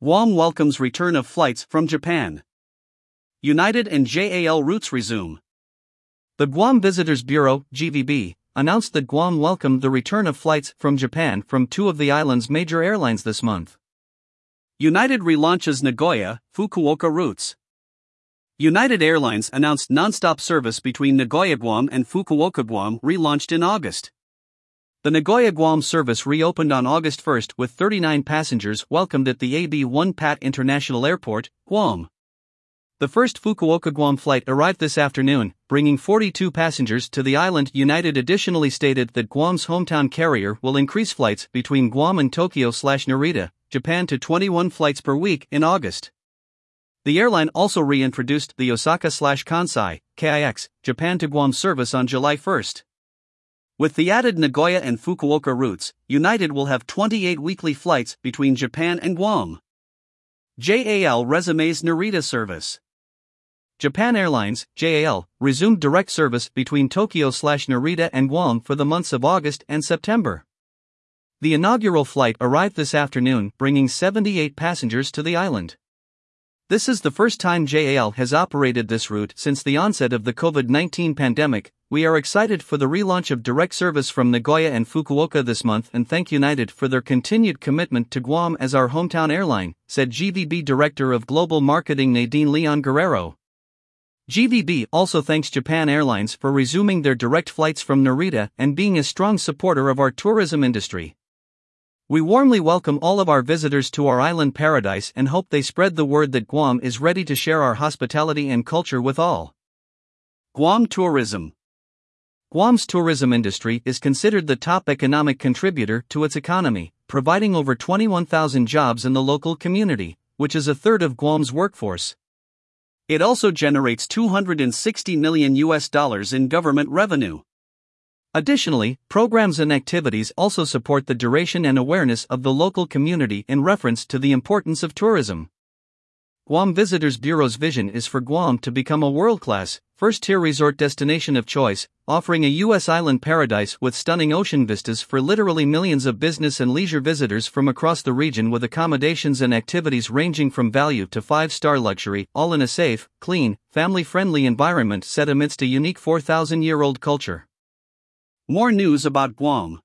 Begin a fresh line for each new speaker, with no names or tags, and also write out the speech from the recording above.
Guam welcomes return of flights from Japan. United and JAL routes resume.
The Guam Visitors Bureau, GVB, announced that Guam welcomed the return of flights from Japan from two of the island's major airlines this month.
United relaunches Nagoya, Fukuoka routes. United Airlines announced nonstop service between Nagoya Guam and Fukuoka Guam relaunched in August. The Nagoya Guam service reopened on August 1 with 39 passengers welcomed at the AB Won Pat International Airport, Guam. The first Fukuoka Guam flight arrived this afternoon, bringing 42 passengers to the island. United additionally stated that Guam's hometown carrier will increase flights between Guam and Tokyo slash Narita, Japan to 21 flights per week in August. The airline also reintroduced the Osaka slash Kansai, KIX, Japan to Guam service on July 1. With the added Nagoya and Fukuoka routes, United will have 28 weekly flights between Japan and Guam. JAL resumes Narita service. Japan Airlines, JAL, resumed direct service between Tokyo slash Narita and Guam for the months of August and September. The inaugural flight arrived this afternoon, bringing 78 passengers to the island. This is the first time JAL has operated this route since the onset of the COVID 19 pandemic. We are excited for the relaunch of direct service from Nagoya and Fukuoka this month and thank United for their continued commitment to Guam as our hometown airline, said GVB Director of Global Marketing Nadine Leon Guerrero. GVB also thanks Japan Airlines for resuming their direct flights from Narita and being a strong supporter of our tourism industry. We warmly welcome all of our visitors to our island paradise and hope they spread the word that Guam is ready to share our hospitality and culture with all. Guam Tourism
Guam's tourism industry is considered the top economic contributor to its economy, providing over 21,000 jobs in the local community, which is a third of Guam's workforce.
It also generates 260 million US dollars in government revenue.
Additionally, programs and activities also support the duration and awareness of the local community in reference to the importance of tourism. Guam Visitors Bureau's vision is for Guam to become a world class, first tier resort destination of choice, offering a U.S. island paradise with stunning ocean vistas for literally millions of business and leisure visitors from across the region with accommodations and activities ranging from value to five star luxury, all in a safe, clean, family friendly environment set amidst a unique 4,000 year old culture.
More news about Guam.